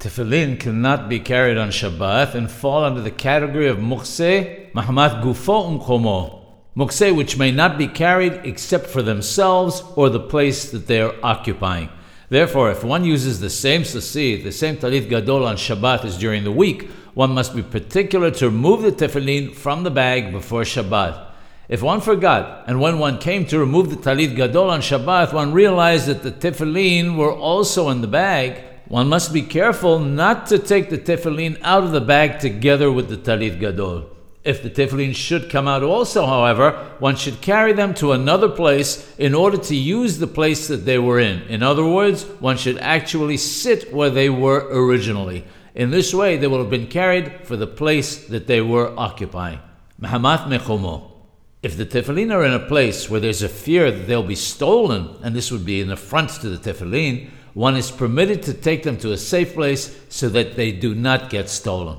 Tefillin cannot be carried on Shabbat and fall under the category of mukse, mahmat gufo umkomo. Mukse which may not be carried except for themselves or the place that they are occupying. Therefore, if one uses the same sasi, the same talit gadol on Shabbat as during the week, one must be particular to remove the tefillin from the bag before Shabbat. If one forgot, and when one came to remove the talit gadol on Shabbat, one realized that the tefillin were also in the bag, one must be careful not to take the tefillin out of the bag together with the talit gadol. If the tefillin should come out also, however, one should carry them to another place in order to use the place that they were in. In other words, one should actually sit where they were originally. In this way, they will have been carried for the place that they were occupying. Mahamat mechomo. If the tefillin are in a place where there's a fear that they'll be stolen, and this would be an affront to the tefillin, one is permitted to take them to a safe place so that they do not get stolen.